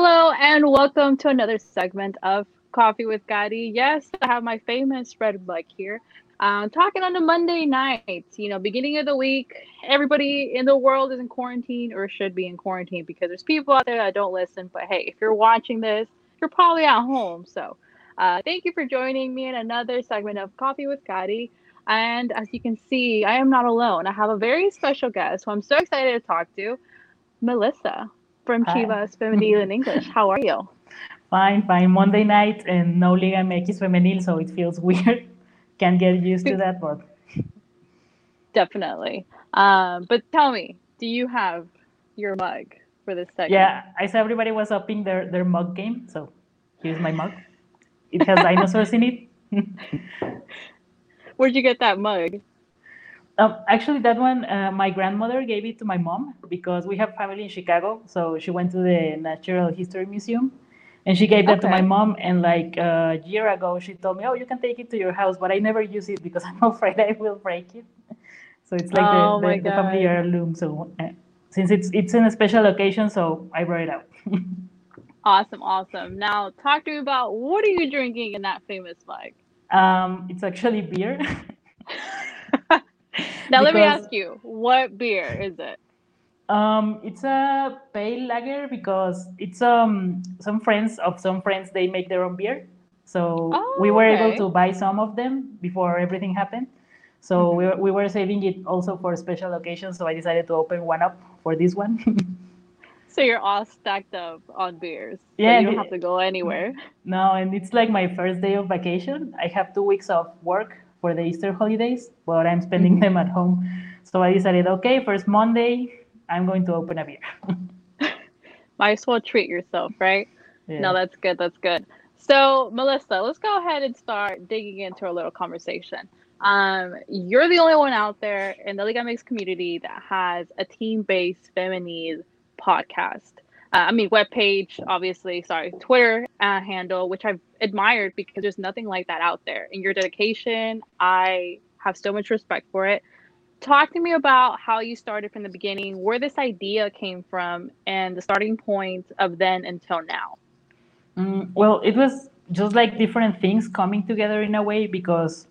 Hello and welcome to another segment of Coffee with Kari. Yes, I have my famous Red Buck here. Uh, talking on a Monday night, you know, beginning of the week, everybody in the world is in quarantine or should be in quarantine because there's people out there that don't listen. But hey, if you're watching this, you're probably at home. So uh, thank you for joining me in another segment of Coffee with Kari. And as you can see, I am not alone. I have a very special guest who I'm so excited to talk to, Melissa from Hi. Chivas Femenil in English. How are you? Fine, fine. Monday night and no Liga MX femenil, so it feels weird. Can't get used to that, but Definitely. Um, but tell me, do you have your mug for this segment? yeah, I saw everybody was upping their, their mug game, so here's my mug. It has dinosaurs in it. Where'd you get that mug? Um, actually, that one, uh, my grandmother gave it to my mom because we have family in Chicago. So she went to the Natural History Museum and she gave that to my mom. And like a year ago, she told me, Oh, you can take it to your house, but I never use it because I'm afraid I will break it. So it's like Oh the, the, the family heirloom. So uh, since it's it's in a special occasion, so I brought it out. Awesome, awesome. Now talk to me about what are you drinking in that famous mug? um, it's actually beer. Now let me ask you, what beer is it? Um, it's a pale lager because it's um some friends of some friends they make their own beer. So Oh, we were able to buy some of them before everything happened. So we, were, we were saving it also for special occasions. So I decided to open one up for this one. So you're all stacked up on beers. So Yeah, you don't have to go anywhere. no, and it's like my first day of vacation. I have two weeks of work for the Easter holidays, but I'm spending them at home. So I decided, okay, first Monday, I'm going to open a beer. Might as well treat yourself, right? Yeah. No, that's good. That's good. So, Melissa, let's go ahead and start digging into a little conversation. Um, you're the only one out there in the Liga MX community that has a team-based feminine podcast. Uh, I mean, webpage, obviously. Sorry, Twitter uh, handle, which I've admired because there's nothing like that out there. And your dedication, I have so much respect for it. Talk to me about how you started from the beginning, where this idea came from, and the starting point of then until now. Mm, well, it was just like different things coming together in a way because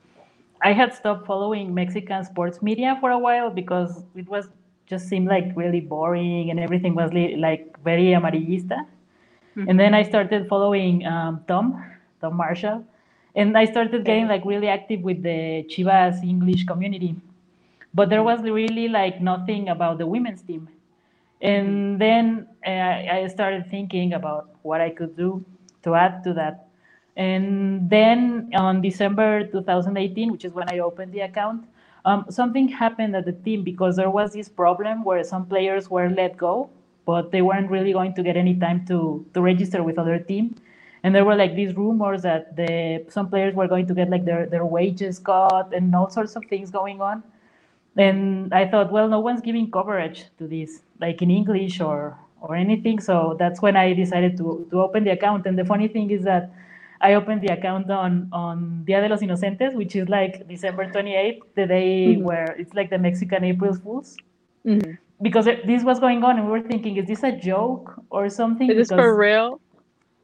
I had stopped following Mexican sports media for a while because it was just seemed like really boring and everything was li- like very amarillista. And then I started following um, Tom, Tom Marshall, and I started getting like really active with the Chivas English community. But there was really like nothing about the women's team. And then uh, I started thinking about what I could do to add to that. And then on December 2018, which is when I opened the account, um, something happened at the team because there was this problem where some players were let go, but they weren't really going to get any time to, to register with other team. And there were like these rumors that the some players were going to get like their, their wages cut and all sorts of things going on. And I thought, well, no one's giving coverage to this, like in English or or anything. So that's when I decided to to open the account. And the funny thing is that I opened the account on on Dia de los Inocentes, which is like December 28th, the day Mhm. where it's like the Mexican April Fools. Mhm. Because it- this was going on, and we were thinking, is this a joke or something? Is this for real?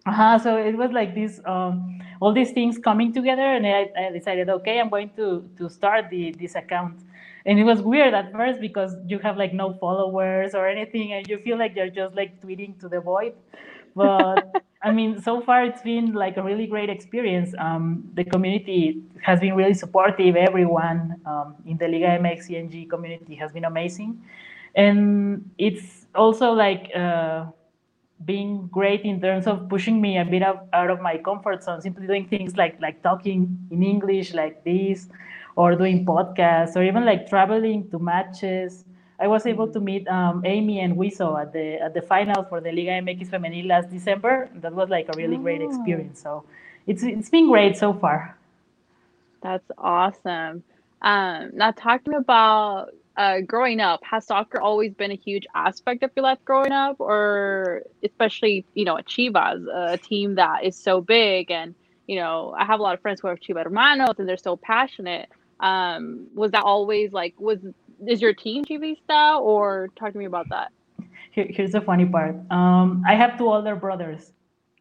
uh-huh, so it was like this, um, all these things coming together, and I, I decided, okay, I'm going to to start the this account. And it was weird at first because you have like no followers or anything, and you feel like you're just like tweeting to the void. But I mean, so far it's been like a really great experience. Um, the community has been really supportive. Everyone um, in the Liga MX CNG community has been amazing, and it's also like. Uh, being great in terms of pushing me a bit out, out of my comfort zone, simply doing things like like talking in English like this, or doing podcasts, or even like traveling to matches. I was able to meet um, Amy and Wiso at the at the finals for the Liga MX Femenil last December. That was like a really great Oh. experience. So it's it's been great so far. That's awesome. Um, now talk to me about uh, growing up. Has soccer always been a huge aspect of your life growing up, or especially you know at Chivas, a team that is so big, and you know I have a lot of friends who are Chivas hermanos, and they're so passionate. Um, was that always like was is your team Chivista, or talk to me about that? here, here's the funny part. Um, I have two older brothers.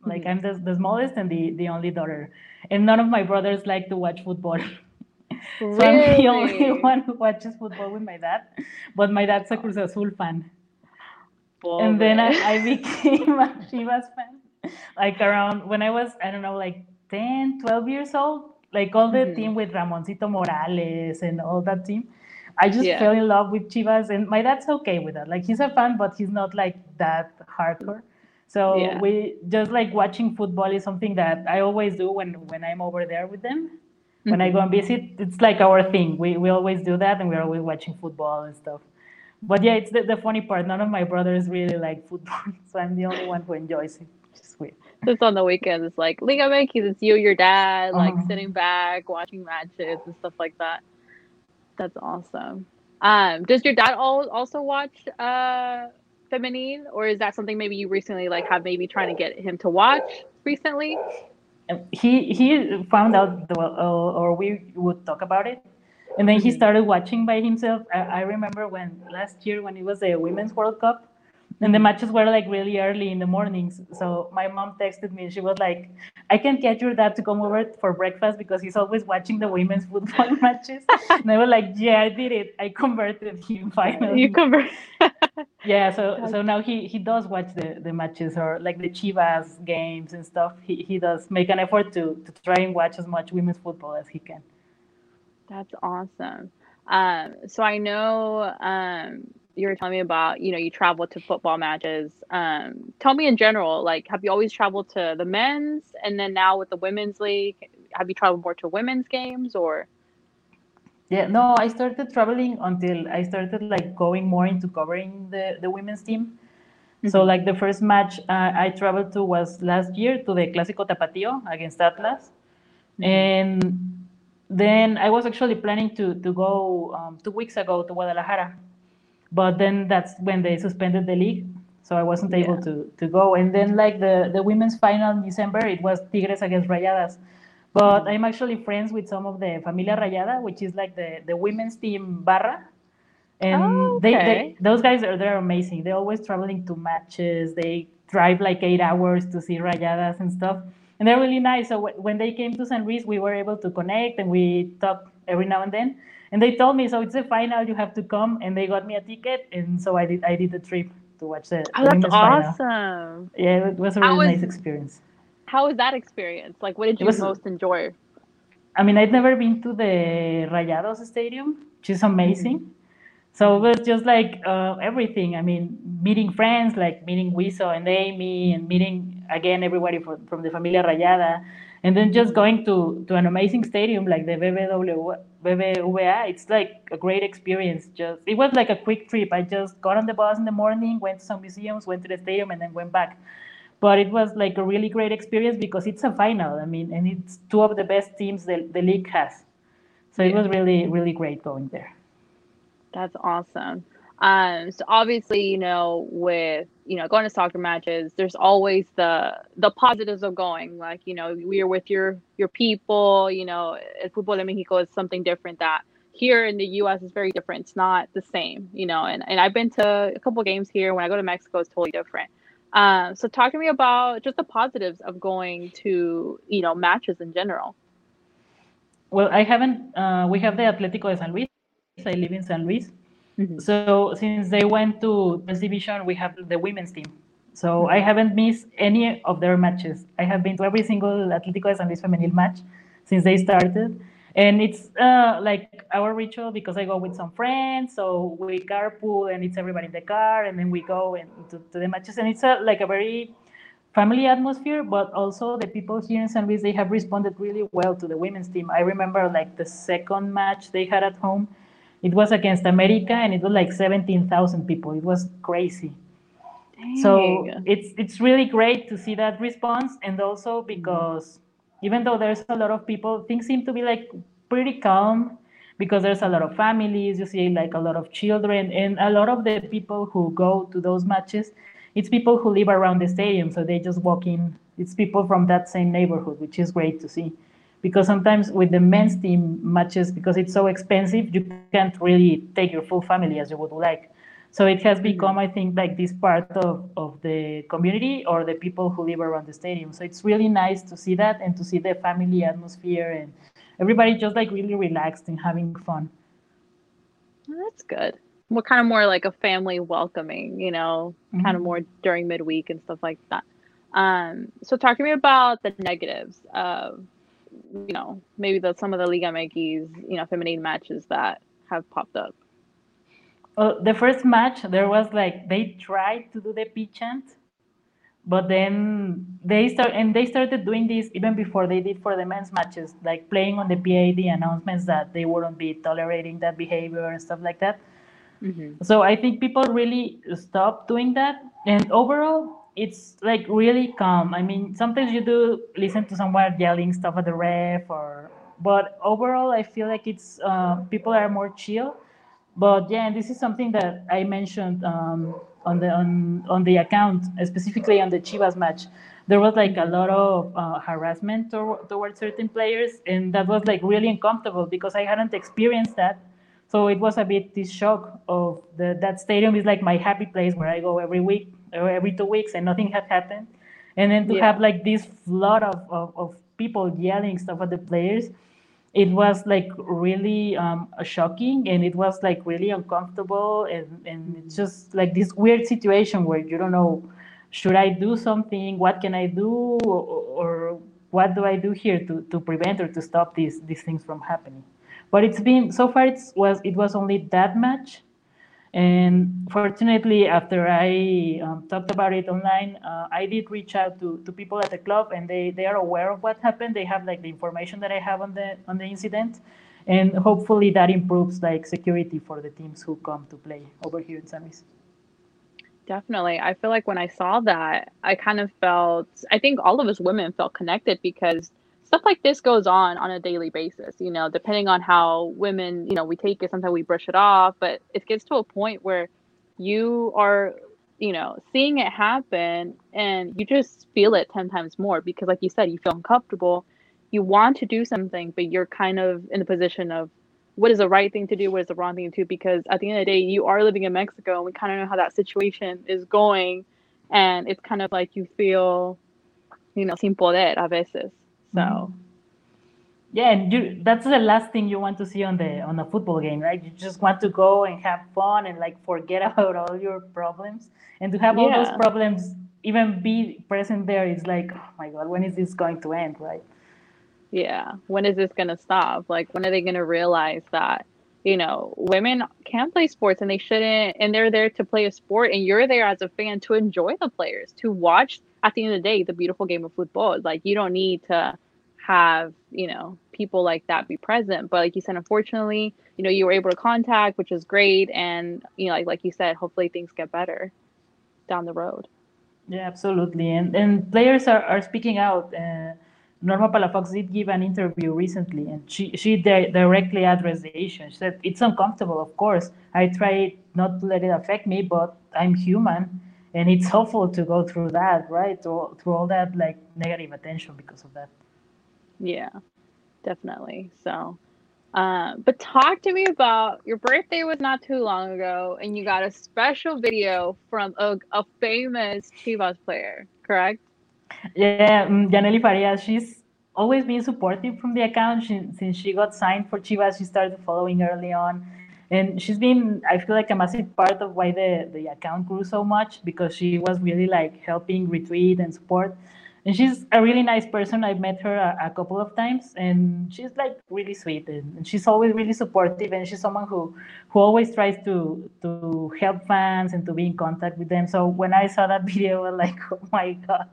Like I'm the, the smallest and the, the only daughter. And none of my brothers like to watch football. so I'm the only one who watches football with my dad. But my dad's a Cruz Azul fan. And then I, I became a Chivas fan. Like around when I was, I don't know, like 10, 12 years old. Like all the Mhm. team with Ramoncito Morales and all that team. I just Yeah. fell in love with Chivas, and my dad's okay with that. Like he's a fan, but he's not like that hardcore. So Yeah. we just like watching football is something that I always do when when I'm over there with them. When I go and visit, it's like our thing. We we always do that, and we're always watching football and stuff. But yeah, it's the, the funny part. None of my brothers really like football, so I'm the only one who enjoys it. Just weird. just on the weekends, it's like Liga MX, it's you, your dad, like Uh-huh. sitting back, watching matches and stuff like that. That's awesome. Um, does your dad al- also watch uh feminine, or is that something maybe you recently like have maybe trying to get him to watch recently? He he found out the, uh, or we would talk about it and then he Mhm. started watching by himself I, I remember when last year when it was the women's world cup and the matches were like really early in the mornings so my mom texted me she was like i can get your dad to come over for breakfast because he's always watching the women's football matches and i was like yeah i did it i converted him finally You convert. yeah, so so now he he does watch the the matches or like the Chivas games and stuff. He he does make an effort to to try and watch as much women's football as he can. That's awesome. Um, so I know um, you were telling me about, you know, you travel to football matches. Um, tell me in general, like, have you always traveled to the men's and then now with the women's league, have you traveled more to women's games or? Yeah, no, I started traveling until I started like going more into covering the the women's team. So Mhm. like the first match uh, I traveled to was last year to the Clásico Tapatío against Atlas, Mhm. and then I was actually planning to to go um, two weeks ago to Guadalajara, but then that's when they suspended the league, so I wasn't able Yeah. to to go. And then like the the women's final in December, it was Tigres against Rayadas. But I'm actually friends with some of the Familia Rayada, which is like the, the women's team Barra. And Oh, they, okay. they those guys are they're amazing. They're always traveling to matches. They drive like eight hours to see Rayadas and stuff. And they're really nice. So wh- when they came to San Luis, we were able to connect and we talk every now and then. And they told me, so it's a final, you have to come. And they got me a ticket, and so I did I did the trip to watch the, Oh, that's women's final. awesome. Yeah, it was a really was- nice experience. How was that experience? Like, what did you was- most enjoy? I mean, I'd never been to the Rayados Stadium, which is amazing. So it was just like uh, everything. I mean, meeting friends, like meeting Wiso and Amy, and meeting again everybody from, from the Familia Rayada, and then just going to, to an amazing stadium like the BBW, BBVA. It's like a great experience. Just it was like a quick trip. I just got on the bus in the morning, went to some museums, went to the stadium, and then went back but it was like a really great experience because it's a final. I mean, and it's two of the best teams the, the league has. So it was really, really great going there. That's awesome. Um, so obviously, you know, with you know going to soccer matches, there's always the the positives of going. Like, you know, we are with your your people. You know, El Fútbol de Mexico is something different that here in the U.S. is very different. It's not the same. You know, and and I've been to a couple games here. When I go to Mexico, it's totally different. Um, so talk to me about just the positives of going to you know matches in general. Well, I haven't, uh, we have the Atlético de San Luis. I live in San Luis. So since they went to this division, we have the women's team. So I haven't missed any of their matches. I have been to every single Atlético de San Luis femenil match since they started. And it's uh, like our ritual because I go with some friends. So we carpool and it's everybody in the car and then we go and to, to the matches. And it's a, like a very family atmosphere, but also the people here in San Luis, they have responded really well to the women's team. I remember like the second match they had at home, it was against America and it was like 17,000 people. It was crazy. So it's it's really great to see that response, and also mm-hmm. because even though there's a lot of people, things seem to be like pretty calm because there's a lot of families. You see like a lot of children, and a lot of the people who go to those matches, it's people who live around the stadium, so they just walk in. It's people from that same neighborhood, which is great to see. Because sometimes with the men's team matches, because it's so expensive, you can't really take your full family as you would like. So it has become, I think, like this part of, of the community or the people who live around the stadium. So it's really nice to see that and to see the family atmosphere and everybody just like really relaxed and having fun. That's good. What kind of more like a family welcoming, you know, mm-hmm. kind of more during midweek and stuff like that. Um, so talk to me about the negatives of, you know, maybe the some of the Liga MX, you know, feminine matches that have popped up. Well, the first match there was like they tried to do the pitch chant, but then they start and they started doing this even before they did for the men's matches, like playing on the PAD announcements that they wouldn't be tolerating that behavior and stuff like that. Mm-hmm. So I think people really stopped doing that, and overall, it's like really calm. I mean, sometimes you do listen to someone yelling stuff at the ref, or but overall, I feel like it's uh, people are more chill but yeah, and this is something that I mentioned um, on the on on the account, specifically on the Chivas match. There was like a lot of uh, harassment to- towards certain players, and that was like really uncomfortable because I hadn't experienced that. So it was a bit this shock of the that stadium is like my happy place where I go every week every two weeks, and nothing had happened. And then to yeah. have like this flood of, of, of people yelling stuff at the players, it was like really um, shocking and it was like really uncomfortable and, and it's just like this weird situation where you don't know should i do something what can i do or, or what do i do here to, to prevent or to stop these these things from happening but it's been so far it was it was only that much and fortunately, after I um, talked about it online, uh, I did reach out to, to people at the club, and they, they are aware of what happened. They have like the information that I have on the on the incident, and hopefully that improves like security for the teams who come to play over here in San Luis. Definitely, I feel like when I saw that, I kind of felt. I think all of us women felt connected because stuff like this goes on on a daily basis you know depending on how women you know we take it sometimes we brush it off but it gets to a point where you are you know seeing it happen and you just feel it 10 times more because like you said you feel uncomfortable. You want to do something but you're kind of in the position of what is the right thing to do what is the wrong thing to do because at the end of the day you are living in mexico and we kind of know how that situation is going and it's kind of like you feel you know sin poder a veces so yeah, and you that's the last thing you want to see on the on a football game, right? You just want to go and have fun and like forget about all your problems. And to have all yeah. those problems even be present there is like, oh my god, when is this going to end, right? Yeah. When is this gonna stop? Like when are they gonna realize that you know, women can play sports and they shouldn't, and they're there to play a sport, and you're there as a fan to enjoy the players, to watch at the end of the day the beautiful game of football. is Like you don't need to have you know people like that be present. But like you said unfortunately you know you were able to contact which is great. And you know like, like you said hopefully things get better down the road. Yeah absolutely. And and players are, are speaking out. Uh, norma palafox did give an interview recently and she she di- directly addressed the issue. She said it's uncomfortable of course. I try not to let it affect me but i'm human and it's helpful to go through that right through, through all that like negative attention because of that yeah, definitely. So, uh, but talk to me about your birthday was not too long ago, and you got a special video from a, a famous Chivas player, correct? Yeah, um, Yanely Farias. She's always been supportive from the account. She, since she got signed for Chivas, she started following early on. And she's been, I feel like, a massive part of why the, the account grew so much because she was really like helping retweet and support and she's a really nice person. I've met her a, a, couple of times, and she's like really sweet, and, and, she's always really supportive. And she's someone who who always tries to to help fans and to be in contact with them. So when I saw that video, I was like, oh my god,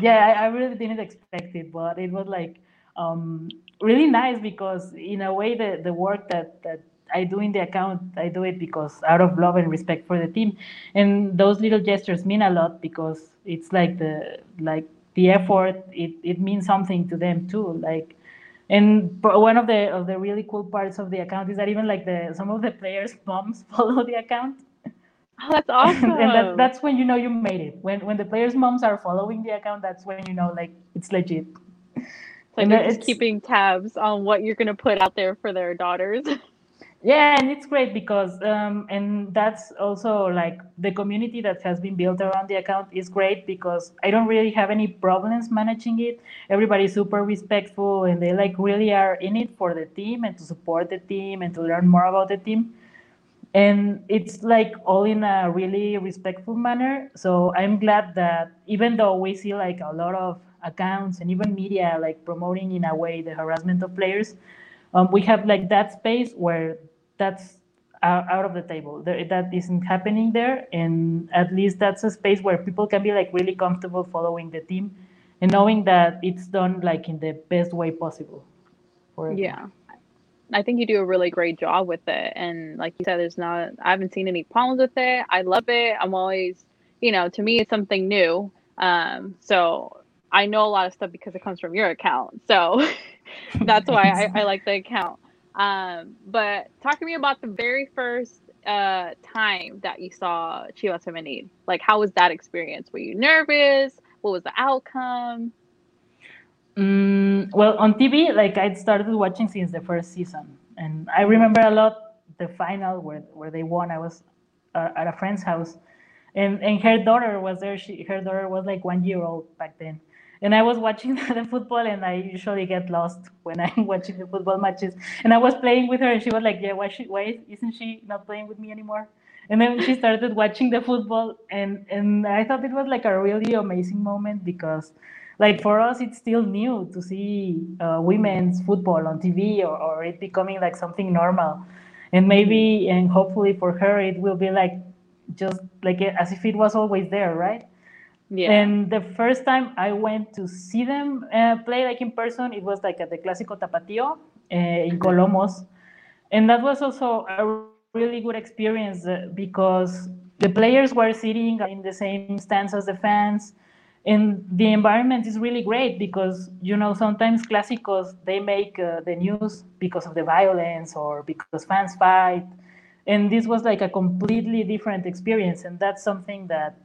yeah, I, I, really didn't expect it, but it was like um, really nice because in a way the the work that that I do in the account, I do it because out of love and respect for the team, and those little gestures mean a lot because it's like the like the effort it, it means something to them too like and one of the of the really cool parts of the account is that even like the some of the players moms follow the account. Oh, that's awesome and that, that's when you know you made it. When when the players moms are following the account that's when you know like it's legit. Like they're just keeping tabs on what you're going to put out there for their daughters Yeah, and it's great because, um, and that's also like the community that has been built around the account is great because I don't really have any problems managing it. Everybody's super respectful and they like really are in it for the team and to support the team and to learn more about the team. And it's like all in a really respectful manner. So I'm glad that even though we see like a lot of accounts and even media like promoting in a way the harassment of players, um, we have like that space where that's out of the table. That isn't happening there, and at least that's a space where people can be like really comfortable following the team and knowing that it's done like in the best way possible. yeah. I think you do a really great job with it. And like you said, there's not, I haven't seen any problems with it. I love it. I'm always, you know, to me, it's something new. Um, so I know a lot of stuff because it comes from your account. So that's why I, I, like the account. Um, but talk to me about the very first uh, time that you saw Chivas Femenil. Like, how was that experience? Were you nervous? What was the outcome? Mm, well, on TV, like I started watching since the first season, and I remember a lot the final where where they won. I was uh, at a friend's house, and and her daughter was there. She her daughter was like one year old back then, and I was watching the football, and I usually get lost when I'm watching the football matches. And I was playing with her, and she was like, "Yeah, why she, why isn't she not playing with me anymore?" And then she started watching the football, and and I thought it was like a really amazing moment because, like for us, it's still new to see uh, women's football on TV or, or it becoming like something normal, and maybe and hopefully for her it will be like just like as if it was always there, right? Yeah. And the first time I went to see them uh, play like in person, it was like at the Clásico Tapatío uh, in Colomos. And that was also a really good experience uh, because the players were sitting in the same stands as the fans. And the environment is really great because, you know, sometimes Clásicos, they make uh, the news because of the violence or because fans fight. And this was like a completely different experience. And that's something that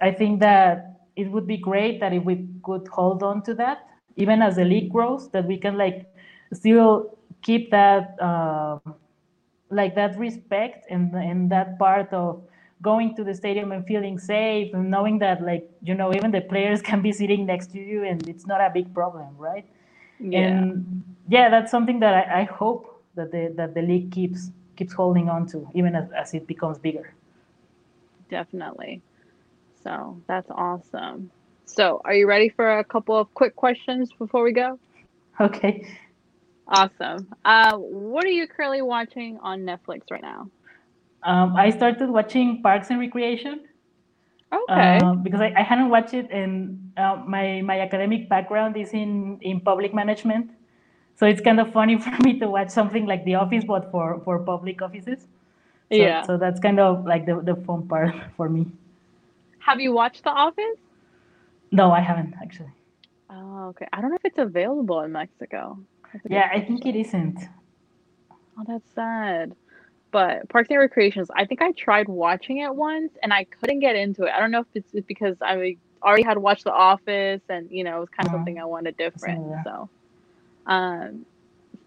I think that it would be great that if we could hold on to that, even as the league grows, that we can like still keep that uh, like that respect and and that part of going to the stadium and feeling safe and knowing that like you know even the players can be sitting next to you and it's not a big problem right? Yeah. and yeah that's something that I, I hope that the that the league keeps keeps holding on to even as, as it becomes bigger. Definitely so that's awesome. So, are you ready for a couple of quick questions before we go? Okay. Awesome. Uh, what are you currently watching on Netflix right now? Um, I started watching Parks and Recreation. Okay. Uh, because I, I hadn't watched it, and uh, my my academic background is in in public management, so it's kind of funny for me to watch something like The Office, but for for public offices. So, yeah. So that's kind of like the the fun part for me. Have you watched The Office? No, I haven't actually. Oh, okay. I don't know if it's available in Mexico. Yeah, I think it isn't. Oh, that's sad. But Parks and Recreations, I think I tried watching it once and I couldn't get into it. I don't know if it's because I already had watched The Office and you know it was kind of uh-huh. something I wanted different. So, um,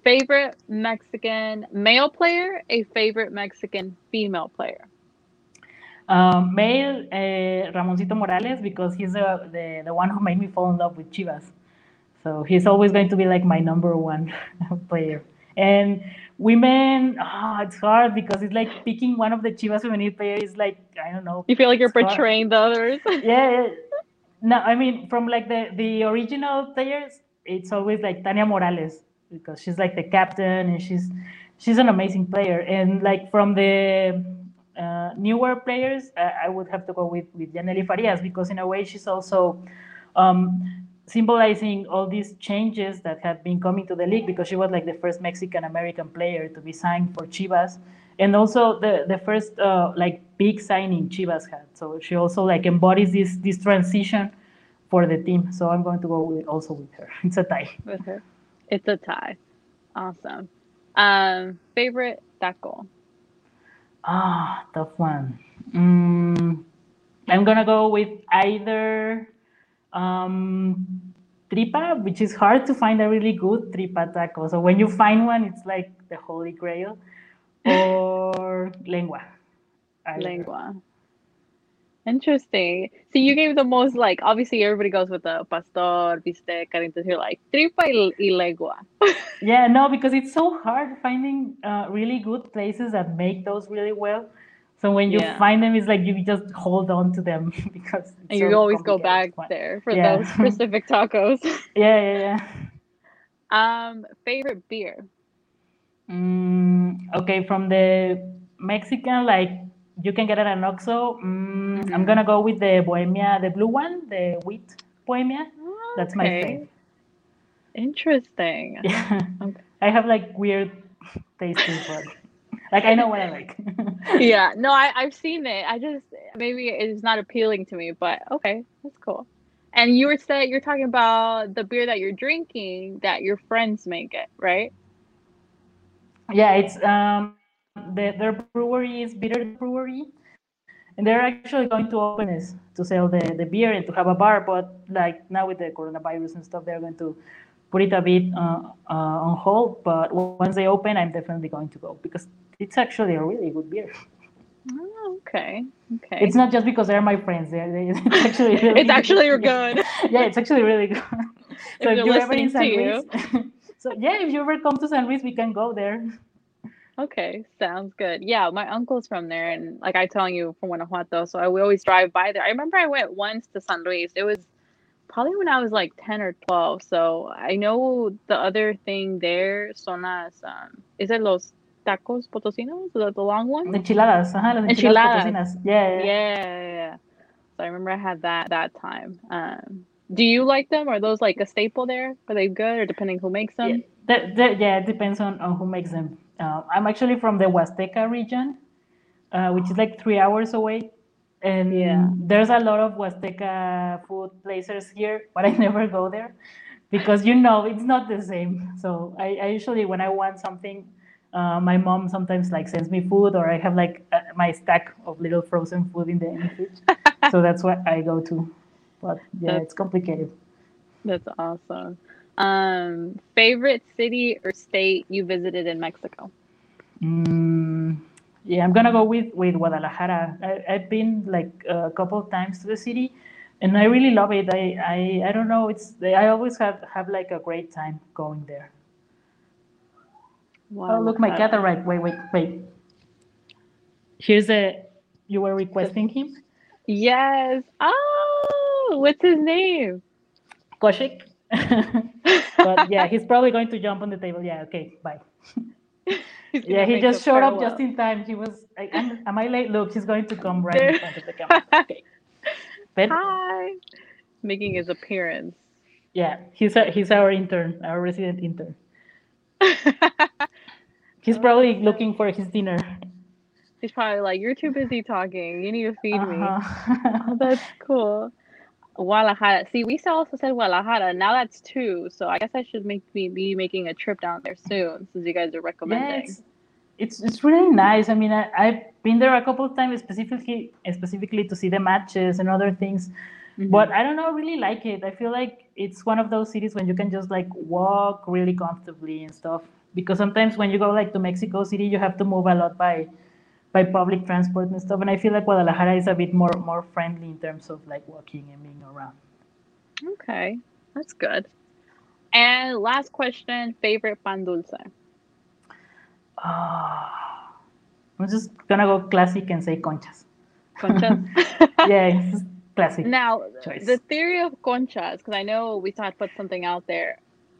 favorite Mexican male player, a favorite Mexican female player. Um, male, uh, Ramoncito Morales, because he's the, the, the one who made me fall in love with Chivas. So he's always going to be like my number one player. And women, oh, it's hard because it's like picking one of the Chivas femenil players is like, I don't know. You feel like you're portraying hard. the others. yeah. No, I mean, from like the, the original players, it's always like Tania Morales because she's like the captain and she's she's an amazing player. And like from the uh, newer players, uh, I would have to go with with Yanely Farias because in a way she's also um, symbolizing all these changes that have been coming to the league because she was like the first Mexican American player to be signed for Chivas and also the the first uh, like big signing Chivas had. So she also like embodies this this transition for the team. So I'm going to go with also with her. It's a tie. With her, it's a tie. Awesome. Um, favorite taco. Ah, tough one. Mm, I'm gonna go with either um, tripa, which is hard to find a really good tripa taco. So when you find one, it's like the holy grail. or lengua. either. Lengua. Interesting. So you gave the most like obviously everybody goes with the pastor, bistec, entonces you're like tripa y, y lengua. Yeah, no, because it's so hard finding uh, really good places that make those really well. So when you Yeah. find them, it's like you just hold on to them because it's And you so always go back there for Yeah. those specific tacos. Yeah, yeah, yeah. Um, favorite beer. Mm, okay, from the Mexican, like you can get it at an Oxxo. Mm, I'm Mhm. gonna go with the Bohemia, the blue one, the wheat Bohemia. That's my Okay. fave. Interesting. Yeah. Okay. I have like weird tasting, but like I know what I like. yeah, no, I, I've seen it. I just maybe it's not appealing to me, but okay, that's cool. And you were saying you're talking about the beer that you're drinking that your friends make it, right? Yeah, it's um the, their brewery is Bitter Brewery, and they're actually going to open this to sell the, the beer and to have a bar. But like now with the coronavirus and stuff, they're going to put it a bit uh, uh, on hold. But once they open, I'm definitely going to go because it's actually a really good beer. Oh, okay. Okay. It's not just because they're my friends. They're, they, it's actually really It's actually good. Yeah, it's actually really good. So If they're you're ever in you. Luis, so yeah, if you ever come to San Luis, we can go there. Okay, sounds good. Yeah, my uncle's from there, and like I telling you from Guanajuato, so I, we always drive by there. I remember I went once to San Luis. It was probably when I was like ten or twelve. So I know the other thing there son las um, is it los tacos potosinos, the, the long ones? Enchiladas, ajá, las Enchiladas. enchiladas potosinas. Yeah, Yeah, yeah. yeah, yeah. So I remember I had that that time. Um, do you like them? Are those like a staple there? Are they good, or depending who makes them? Yeah, that, that, yeah, it depends on, on who makes them. Uh, I'm actually from the Huasteca region, uh, which is like three hours away. And Yeah. there's a lot of Huasteca food places here, but I never go there because you know it's not the same. So I, I usually, when I want something, uh, my mom sometimes like sends me food, or I have like uh, my stack of little frozen food in the, in the fridge. so that's what I go to. But yeah, That's- it's complicated. That's awesome. Um, favorite city or state you visited in Mexico? Mm, yeah, I'm gonna go with with Guadalajara. I, I've been like a couple of times to the city, and I really love it. I I, I don't know. It's I always have have like a great time going there. Oh, look, my cat arrived. Wait, wait, wait. Here's a. You were requesting him, Yes. Oh, what's his name? Koshik. but yeah, he's probably going to jump on the table. Yeah. Okay. Bye. Yeah, he just showed up farewell. just in time. He was. Like, am, am I late? Look, he's going to come right in front of the camera. Okay. But Hi. Making his appearance. Yeah, he's a, he's our intern, our resident intern. He's probably looking for his dinner. He's probably like, "You're too busy talking. You need to feed me." Uh-huh. Oh, that's cool. Guadalajara. See, we also said Guadalajara. Now that's two. So I guess I should make me be making a trip down there soon, since you guys are recommending. it's, it's it's really nice. I mean, I, I've been there a couple of times specifically specifically to see the matches and other things. Mhm. But I don't know, I really like it. I feel like it's one of those cities when you can just like walk really comfortably and stuff. Because sometimes when you go like to Mexico City, you have to move a lot by by public transport and stuff. And I feel like Guadalajara is a bit more more friendly in terms of like walking and being around. Okay, that's good. And last question: favorite pan dulce? Ah, I'm just gonna go classic and say conchas. Conchas. Yeah, classic. now, choice. the theory of conchas, because I know we thought put something out there.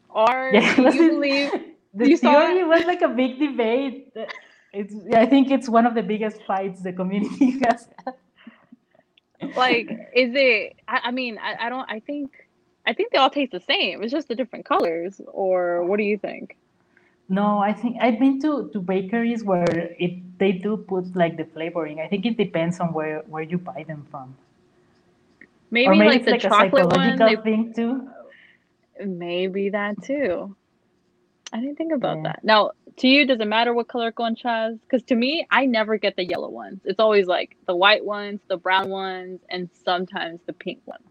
Are Yeah, you believe? the you saw theory was like a big debate. It's I think it's one of the biggest fights the community has. like is it i, I mean I, I don't i think i think they all taste the same it's just the different colors or what do you think No, I think I've been to, to bakeries where it they do put like the flavoring. I think it depends on where, where you buy them from. maybe, maybe like the like a chocolate one they, thing too. maybe that too i didn't think about Yeah. that. Now to you does it matter what color conchas? Because to me i never get the yellow ones. It's always like the white ones the brown ones and sometimes the pink ones.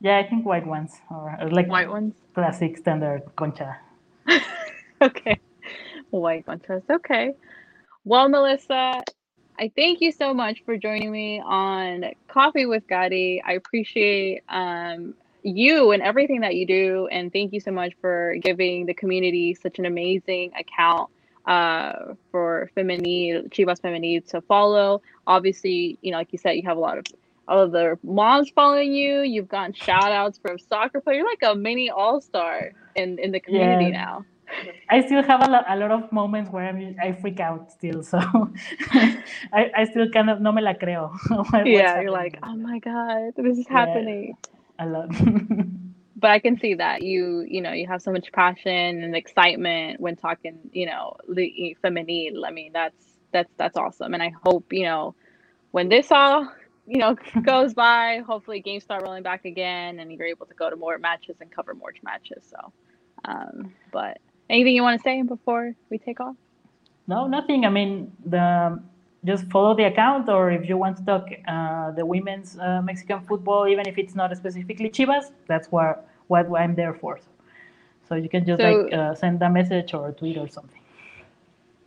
Yeah, I think white ones or, or like white ones? classic standard concha. okay. White conchas okay. Well, Melissa, I thank you so much for joining me on Coffee with Kari. I appreciate um, you and everything that you do. And thank you so much for giving the community such an amazing account uh, for Femenil, Chivas Femenil to follow. Obviously, you know, like you said, you have a lot of all of the moms following you. You've gotten shout outs from soccer players. You're like a mini all star in, in the community yeah. now. I still have a lot, a lot of moments where I'm, I freak out still. So I, I still kind of no me la creo. yeah, you're like, oh my God, this is happening. Yeah, a love. but I can see that you, you know, you have so much passion and excitement when talking, you know, the femenil. I mean, that's, that's, that's awesome. And I hope, you know, when this all, you know, goes by, hopefully games start rolling back again and you're able to go to more matches and cover more matches. So, um, but Anything you want to say before we take off? No, nothing. I mean, the just follow the account, or if you want to talk uh, the women's uh, Mexican football, even if it's not specifically Chivas, that's what what I'm there for. So, you can just so, like uh, send a message or a tweet or something.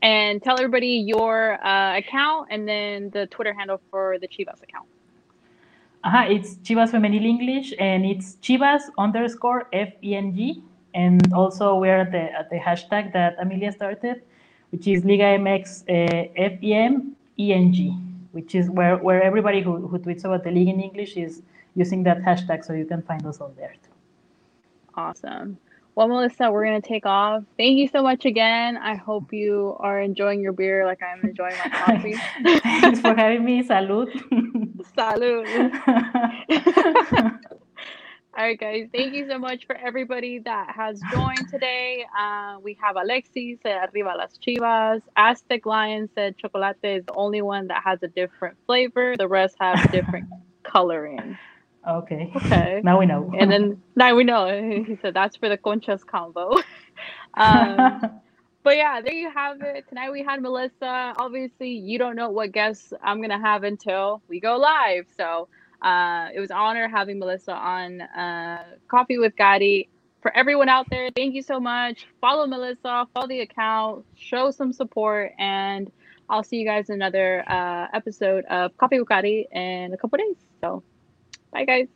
And tell everybody your uh, account and then the Twitter handle for the Chivas account. Uh-huh, it's Chivas Femenil English, and it's Chivas underscore F E N G and also we're at the, at the hashtag that Amelia started, which is Liga MX uh, FEM ENG, which is where, where everybody who, who tweets about the league in English is using that hashtag, so you can find us all there too. Awesome. Well, Melissa, we're going to take off. Thank you so much again. I hope you are enjoying your beer like I'm enjoying my coffee. Thanks for having me. Salud. Salud. All right, guys. Thank you so much for everybody that has joined today. Uh, we have Alexis said Arriba las Chivas. Aztec Lion said Chocolate is the only one that has a different flavor. The rest have different coloring. Okay. Okay. Now we know. and then now we know. He said that's for the conchas combo. um, but yeah, there you have it. Tonight we had Melissa. Obviously, you don't know what guests I'm gonna have until we go live. So uh, it was an honor having Melissa on uh, Coffee with Kari. For everyone out there, thank you so much. Follow Melissa, follow the account, show some support, and I'll see you guys in another uh, episode of Coffee with Kari in a couple days. So, bye, guys.